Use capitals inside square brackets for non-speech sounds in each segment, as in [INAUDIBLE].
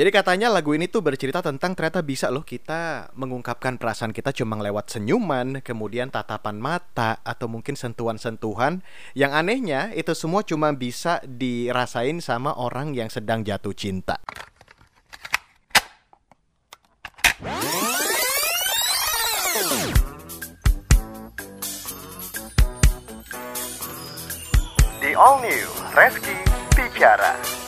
Jadi katanya lagu ini tuh bercerita tentang ternyata bisa loh kita mengungkapkan perasaan kita cuma lewat senyuman, kemudian tatapan mata, atau mungkin sentuhan-sentuhan. Yang anehnya itu semua cuma bisa dirasain sama orang yang sedang jatuh cinta. The All New Reski Bicara.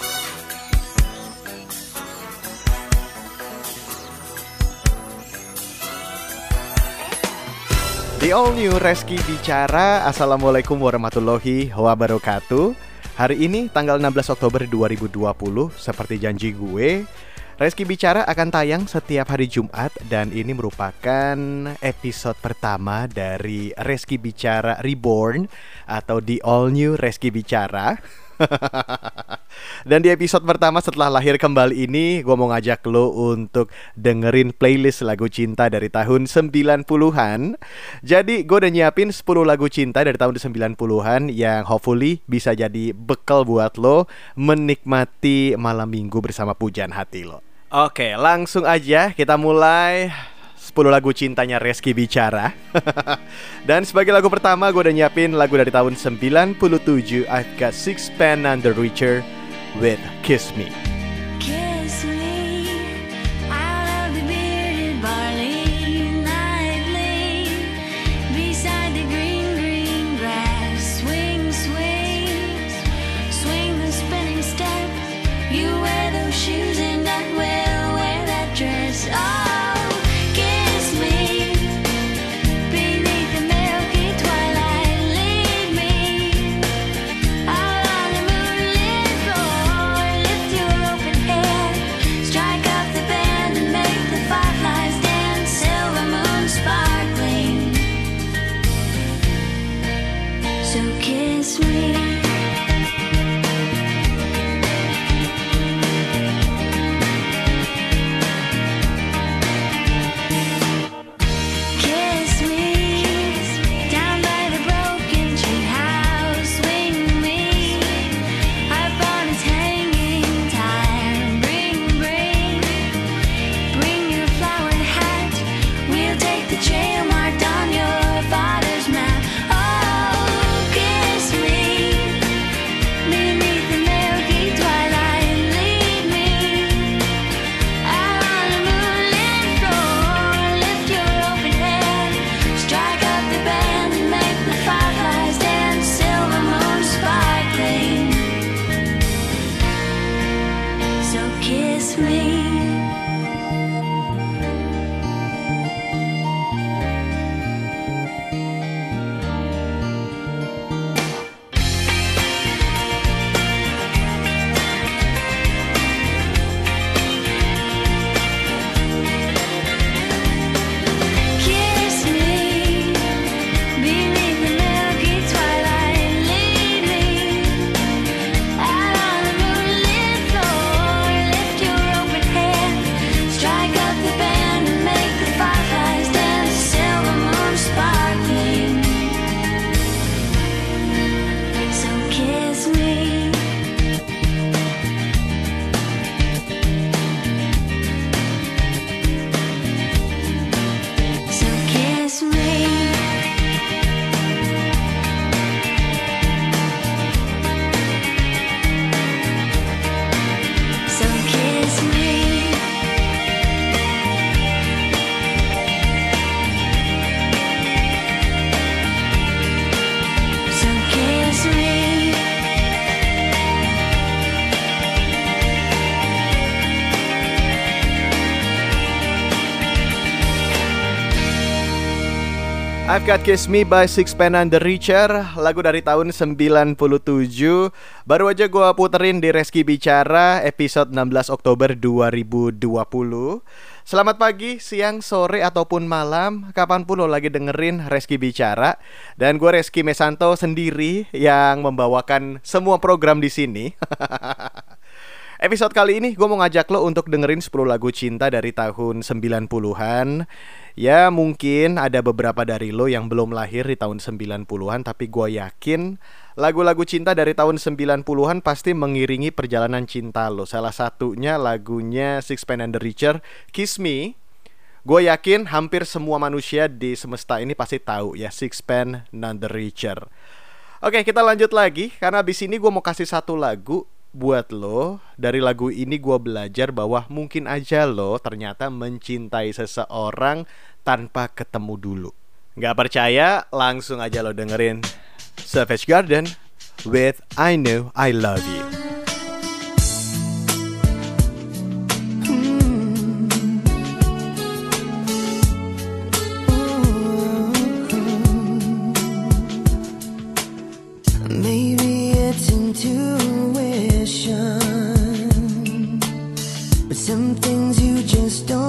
The All New Reski Bicara. Assalamualaikum warahmatullahi wabarakatuh. Hari ini tanggal 16 Oktober 2020 Seperti janji gue Reski Bicara akan tayang setiap hari Jumat Dan ini merupakan episode pertama dari Reski Bicara Reborn Atau The All New Reski Bicara [LAUGHS] Dan di episode pertama setelah lahir kembali ini Gue mau ngajak lo untuk dengerin playlist lagu cinta dari tahun 90-an Jadi gue udah nyiapin 10 lagu cinta dari tahun 90-an Yang hopefully bisa jadi bekal buat lo Menikmati malam minggu bersama pujian hati lo. Oke langsung aja kita mulai 10 lagu cintanya Reski Bicara. [LAUGHS] Dan sebagai lagu pertama gue udah nyiapin lagu dari tahun 97 I've got Six Pen and the Richer with Kiss Me Got Kiss Me by Sixpence and the Richer Lagu dari tahun 97 Baru aja gua puterin di Reski Bicara Episode 16 Oktober 2020 Selamat pagi, siang, sore, ataupun malam Kapan pun lo lagi dengerin Reski Bicara. Dan gue Reski Mesanto sendiri Yang membawakan semua program di sini [LAUGHS] Episode kali ini gue mau ngajak lo untuk dengerin 10 lagu cinta dari tahun 90-an Ya mungkin ada beberapa dari lo yang belum lahir di tahun 90-an Tapi gue yakin lagu-lagu cinta dari tahun 90-an pasti mengiringi perjalanan cinta lo. Salah satunya lagunya Sixpence and the Richer Kiss Me. Gue yakin hampir semua manusia di semesta ini pasti tahu ya Sixpence and the Richer. Oke kita lanjut lagi karena di sini gue mau kasih satu lagu buat lo dari lagu ini gue belajar bahwa mungkin aja lo ternyata mencintai seseorang tanpa ketemu dulu. nggak percaya? Langsung aja lo dengerin Savage Garden with I Know I Love You. just don't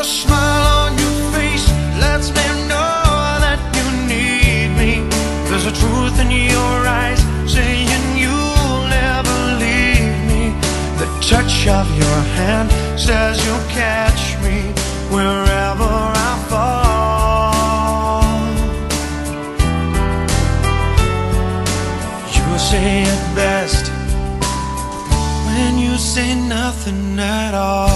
The smile on your face lets me know that you need me. There's a truth in your eyes saying you'll never leave me. The touch of your hand says you'll catch me wherever I fall. You say it best when you say nothing at all.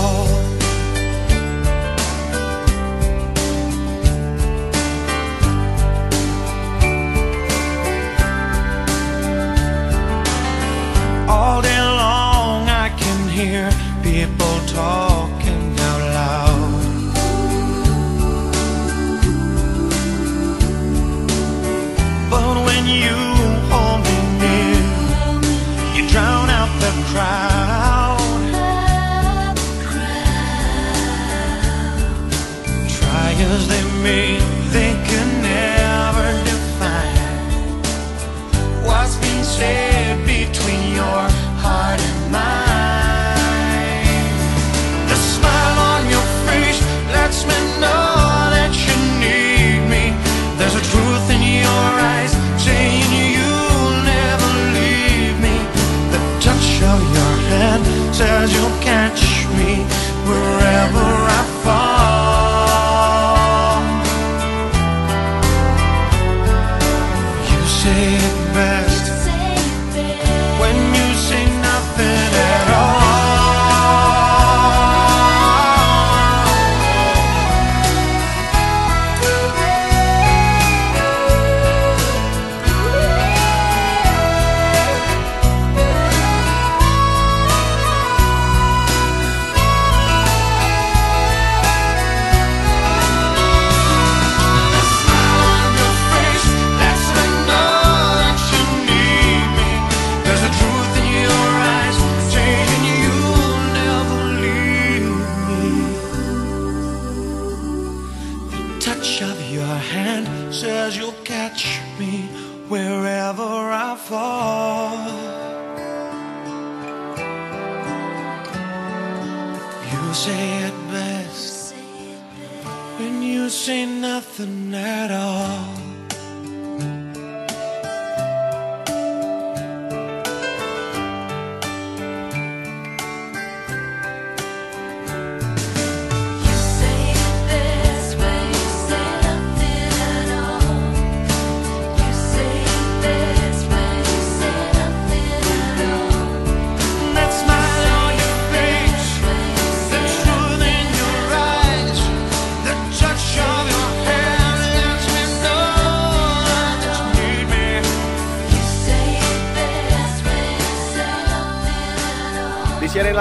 Say it best when you say nothing at all.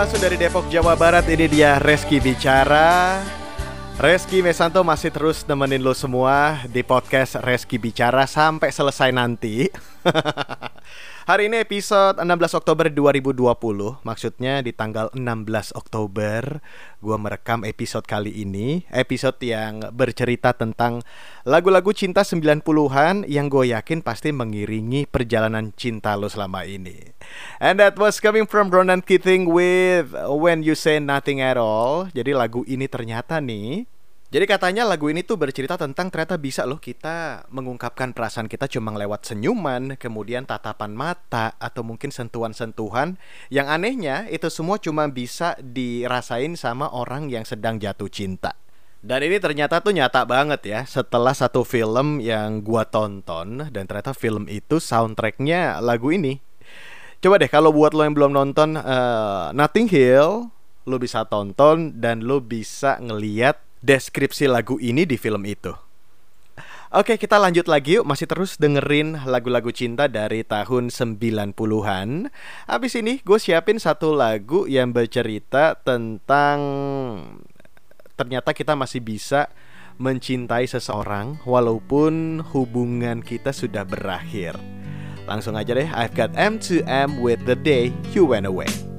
Langsung dari Depok, Jawa Barat. Ini dia Reski Bicara. Reski Mesanto masih terus nemenin lo semua Di podcast Reski Bicara Sampai selesai nanti [LAUGHS] Hari ini episode 16 Oktober 2020 Maksudnya di tanggal 16 Oktober Gua merekam episode kali ini. Episode yang bercerita tentang Lagu-lagu cinta 90-an Yang gue yakin pasti mengiringi perjalanan cinta lo selama ini. And that was coming from Ronan Keating with When You Say Nothing At All. Jadi lagu ini ternyata nih jadi katanya lagu ini tuh bercerita tentang ternyata bisa loh kita mengungkapkan perasaan kita cuma lewat senyuman, kemudian tatapan mata, atau mungkin sentuhan-sentuhan. Yang anehnya itu semua cuma bisa dirasain sama orang yang sedang jatuh cinta. Dan ini ternyata tuh nyata banget ya Setelah satu film yang gua tonton Dan ternyata film itu soundtracknya lagu ini Coba deh kalau buat lo yang belum nonton eh, Nothing Hill Lo bisa tonton dan lo bisa ngeliat deskripsi lagu ini di film itu. Oke kita lanjut lagi yuk. Masih terus dengerin lagu-lagu cinta dari tahun 90-an Habis ini gue siapin satu lagu yang bercerita tentang Ternyata kita masih bisa mencintai seseorang Walaupun hubungan kita sudah berakhir. Langsung aja deh, I've got M2M with The Day You Went Away.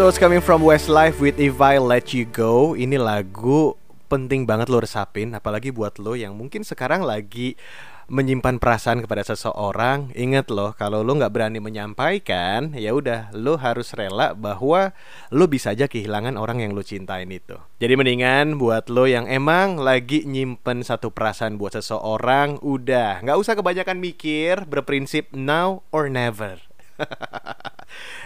That was coming from Westlife with If I Let You Go. Ini lagu penting banget lo resapin, apalagi buat lo yang mungkin sekarang lagi menyimpan perasaan kepada seseorang. Ingat loh, kalau lo nggak berani menyampaikan, ya udah lo harus rela bahwa lo bisa aja kehilangan orang yang lo cintain itu. Jadi mendingan buat lo yang emang lagi nyimpen satu perasaan buat seseorang, udah nggak usah kebanyakan mikir, berprinsip now or never. [LAUGHS]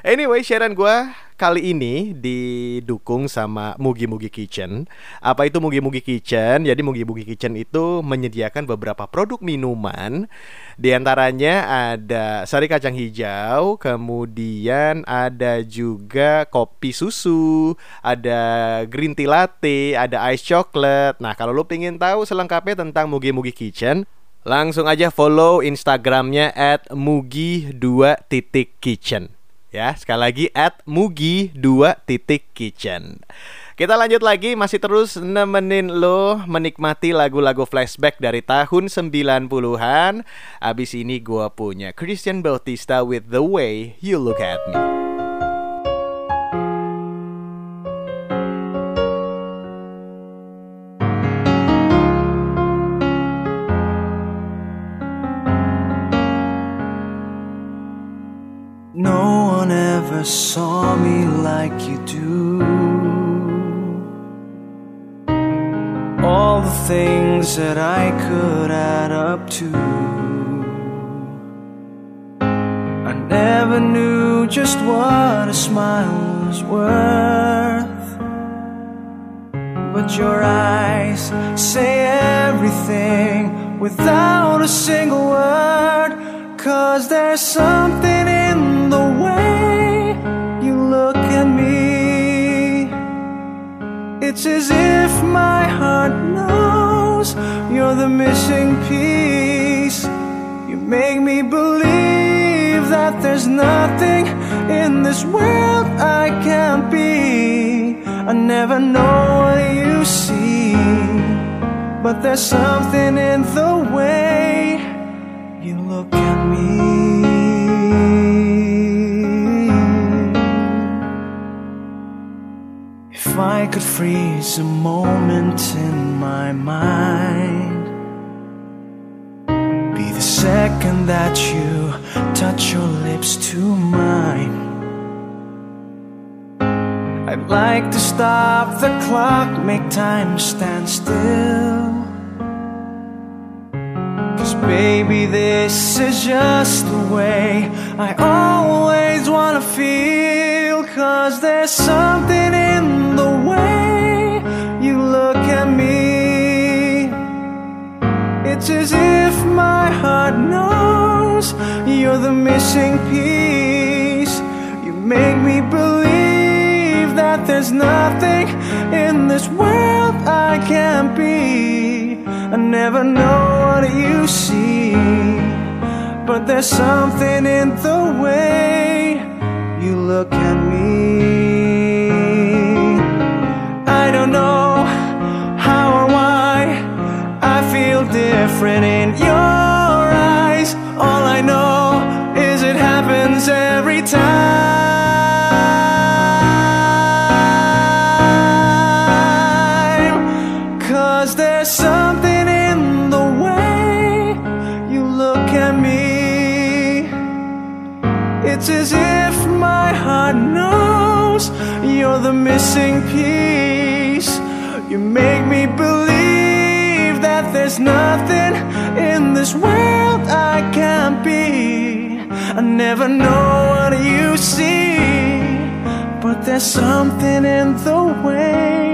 anyway, sharean gue kali ini didukung sama Mugi Mugi Kitchen. Apa itu Mugi Mugi Kitchen? Jadi Mugi Mugi Kitchen itu menyediakan beberapa produk minuman. Di antaranya ada sari kacang hijau, kemudian ada juga kopi susu, ada green tea latte, ada ice chocolate. Nah, kalau lo pengen tahu selengkapnya tentang Mugi Mugi Kitchen, Langsung aja follow Instagramnya at mugi2.kitchen Ya, sekali lagi at mugi2.kitchen Kita lanjut lagi, masih terus nemenin lo menikmati lagu-lagu flashback dari tahun 90-an Abis ini gua punya Christian Bautista with The Way You Look At Me saw me like you do. All the things that I could add up to. I never knew just what a smile was worth. But your eyes say everything without a single word. Cause there's something in the way It's as if my heart knows you're the missing piece. You make me believe that there's nothing in this world I can't be. I never know what you see, but there's something in the way I could freeze a moment in my mind, be the second that you touch your lips to mine. I'd like to stop the clock, make time stand still. Cause baby, this is just the way I always wanna feel. Cause there's something in the way you look at me. It's as if my heart knows you're the missing piece. You make me believe that there's nothing in this world I can't be. I never know what you see, but there's something in the way you look at me. I don't know how or why I feel different in your eyes. All I know is it happens every time. The missing piece. You make me believe that there's nothing in this world I can't be. I never know what you see, but there's something in the way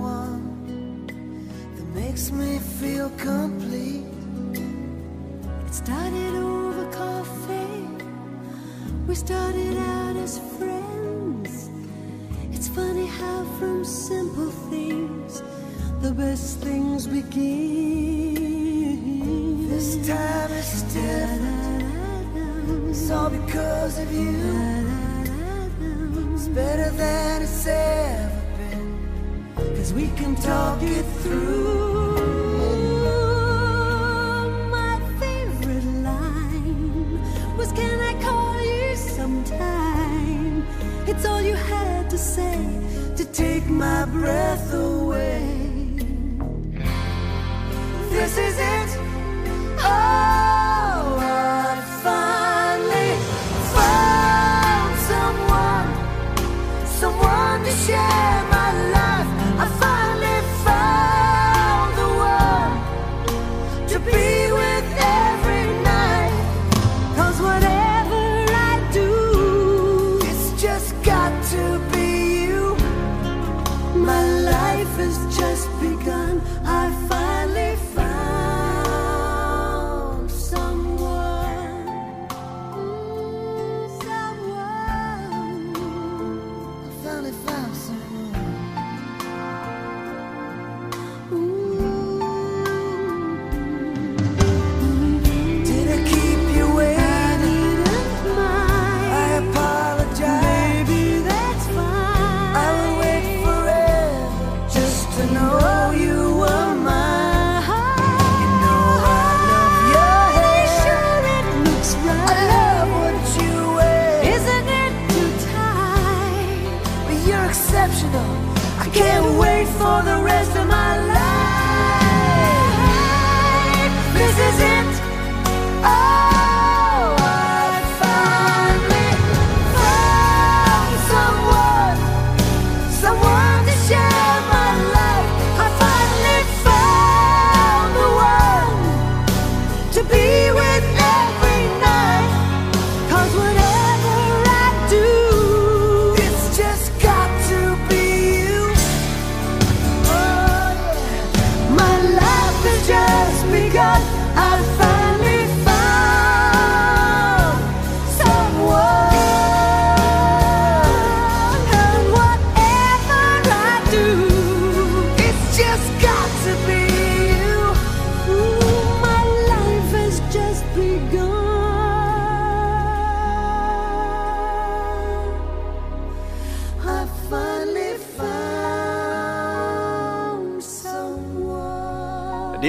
one that makes me feel complete. It started over coffee. We started out as friends. It's funny how from simple things the best things begin. This time is different. It's all because of you. It's better than it's ever been. Cause we can talk it through.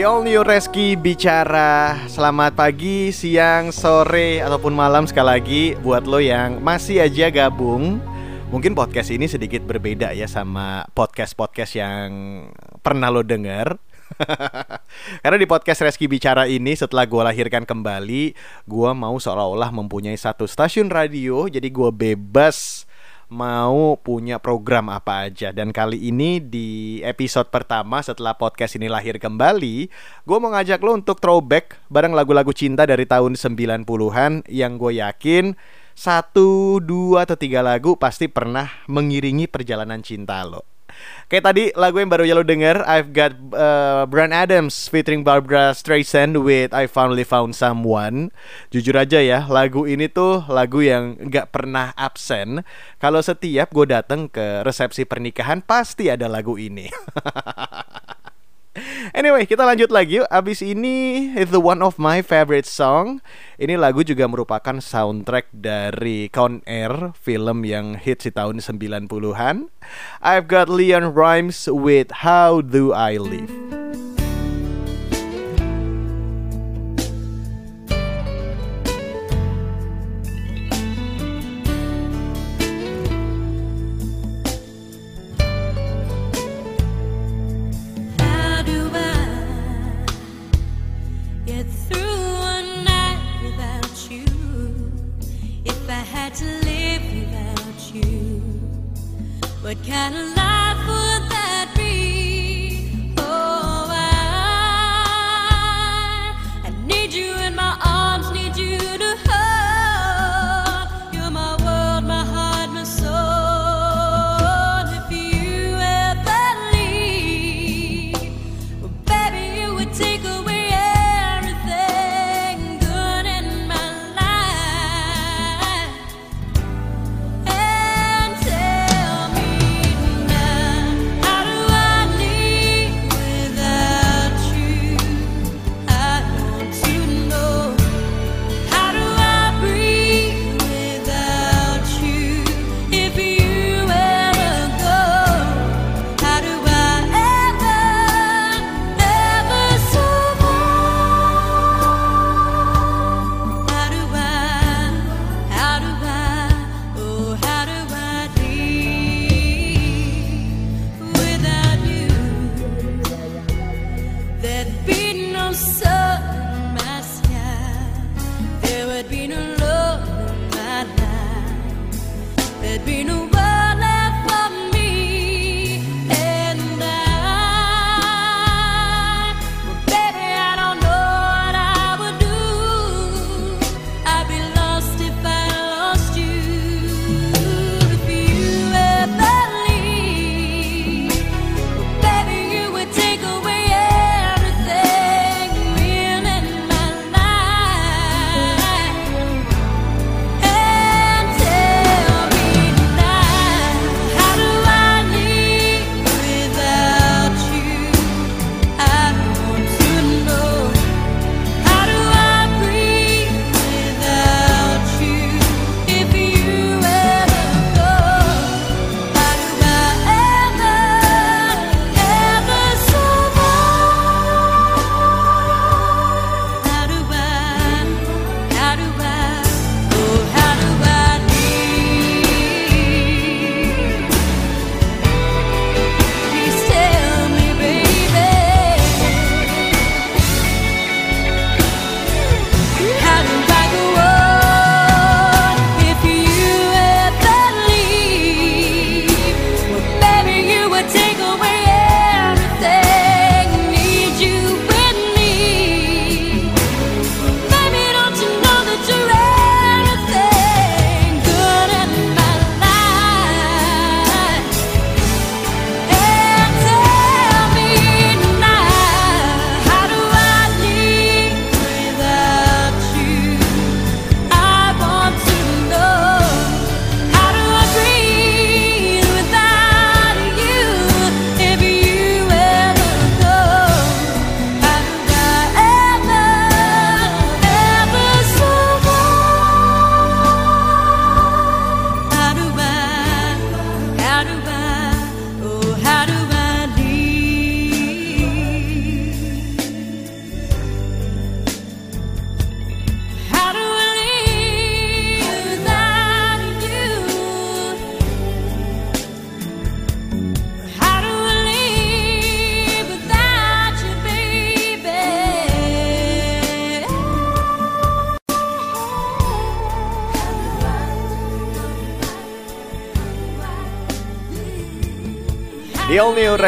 The All New Reski bicara. Selamat pagi, siang, sore, ataupun malam sekali lagi Buat lo yang masih aja gabung. Mungkin podcast ini sedikit berbeda ya sama podcast-podcast yang pernah lo denger. [LAUGHS] Karena di podcast Reski Bicara ini setelah gue lahirkan kembali Gue mau seolah-olah mempunyai satu stasiun radio Jadi gue bebas mau punya program apa aja. Dan kali ini di episode pertama setelah podcast ini lahir kembali gue mau ngajak lo untuk throwback bareng lagu-lagu cinta dari tahun 90-an yang gue yakin satu, dua, atau tiga lagu pasti pernah mengiringi perjalanan cinta lo Kayak tadi lagu yang baru ya lo denger I've got uh, Brand Adams featuring Barbara Streisand with I Finally Found Someone. Jujur aja ya lagu ini tuh lagu yang nggak pernah absen. Kalau setiap gue dateng ke resepsi pernikahan pasti ada lagu ini [LAUGHS] [LAUGHS] Anyway, kita lanjut lagi yuk. Abis ini it's the one of my favorite song. Ini lagu juga merupakan soundtrack dari Con Air, film yang hits di tahun 90-an. I've got Leon Rhymes with How Do I Live.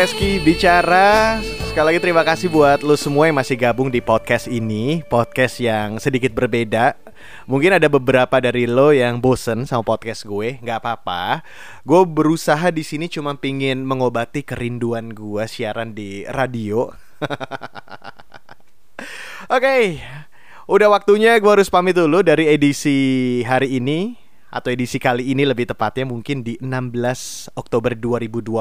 Reski bicara. Sekali lagi terima kasih buat lu semua yang masih gabung di podcast ini. Podcast yang sedikit berbeda. Mungkin ada beberapa dari lo yang bosen sama podcast gue. Gak apa-apa. Gue berusaha di sini cuma pingin mengobati kerinduan gue siaran di radio. [LAUGHS] Oke. Udah waktunya gue harus pamit dulu dari edisi hari ini atau edisi kali ini lebih tepatnya mungkin di 16 Oktober 2020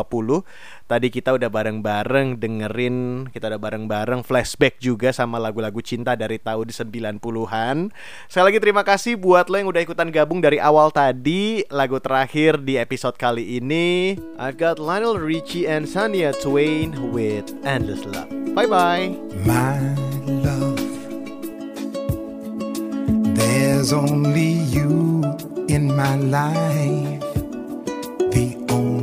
Tadi kita udah bareng-bareng dengerin Kita udah bareng-bareng flashback juga sama lagu-lagu cinta dari tahun 90-an Sekali lagi terima kasih buat lo yang udah ikutan gabung dari awal tadi. Lagu terakhir di episode kali ini I've got Lionel Richie and Shania Twain with Endless Love. Bye-bye. My There's only you in my life, the only